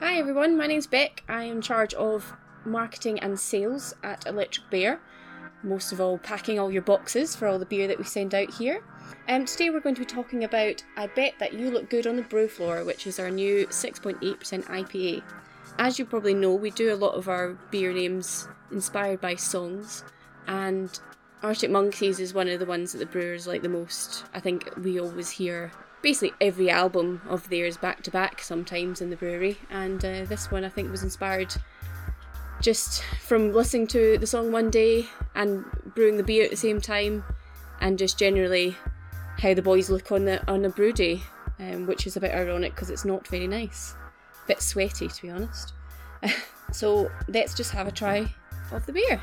Hi everyone, my name's Beck. I am in charge of marketing and sales at Electric Bear. Most of all, packing all your boxes for all the beer that we send out here. Um, today we're going to be talking about I Bet That You Look Good on the Brew Floor, which is our new 6.8% IPA. As you probably know, we do a lot of our beer names inspired by songs, and Arctic Monkeys is one of the ones that the brewers like the most. I think we always hear basically every album of theirs back to back sometimes in the brewery, and uh, this one I think was inspired just from listening to the song one day and brewing the beer at the same time, and just generally how the boys look on the on a brew day, um, which is a bit ironic because it's not very nice, a bit sweaty to be honest. so let's just have a try of the beer.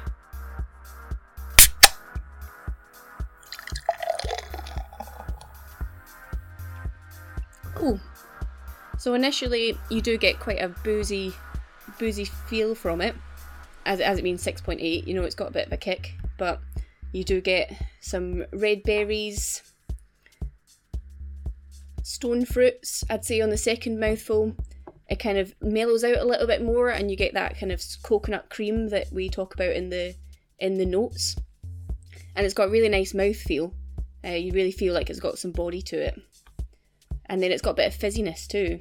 So initially, you do get quite a boozy, boozy feel from it, as as it means six point eight. You know, it's got a bit of a kick, but you do get some red berries, stone fruits. I'd say on the second mouthful, it kind of mellows out a little bit more, and you get that kind of coconut cream that we talk about in the in the notes. And it's got a really nice mouthfeel. Uh, you really feel like it's got some body to it and then it's got a bit of fizziness too.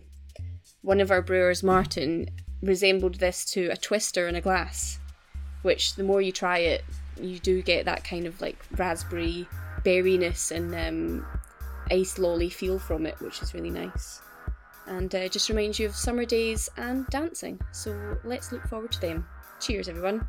One of our brewers, Martin, resembled this to a twister in a glass, which the more you try it, you do get that kind of like raspberry berryness and um, ice lolly feel from it, which is really nice. And uh, just reminds you of summer days and dancing. So let's look forward to them. Cheers, everyone.